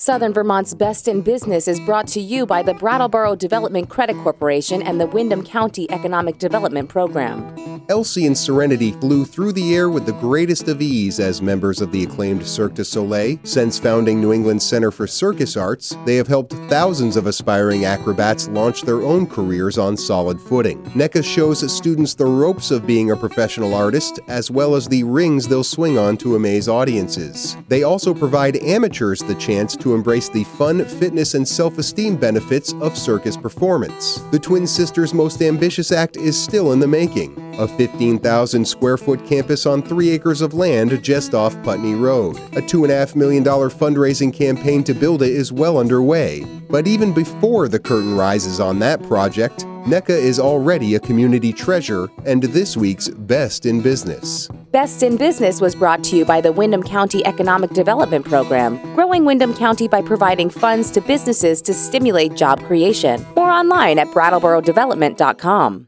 Southern Vermont's Best in Business is brought to you by the Brattleboro Development Credit Corporation and the Windham County Economic Development Program. Elsie and Serenity flew through the air with the greatest of ease as members of the acclaimed Cirque du Soleil. Since founding New England Center for Circus Arts, they have helped thousands of aspiring acrobats launch their own careers on solid footing. NECCA shows students the ropes of being a professional artist, as well as the rings they'll swing on to amaze audiences. They also provide amateurs the chance to embrace the fun, fitness, and self esteem benefits of circus performance. The Twin Sisters' most ambitious act is still in the making a 15,000 square foot campus on three acres of land just off Putney Road. A $2.5 million fundraising campaign to build it is well underway. But even before the curtain rises on that project, NECCA is already a community treasure and this week's Best in Business. Best in Business was brought to you by the Windham County Economic Development Program, growing Windham County by providing funds to businesses to stimulate job creation. More online at brattleborodevelopment.com.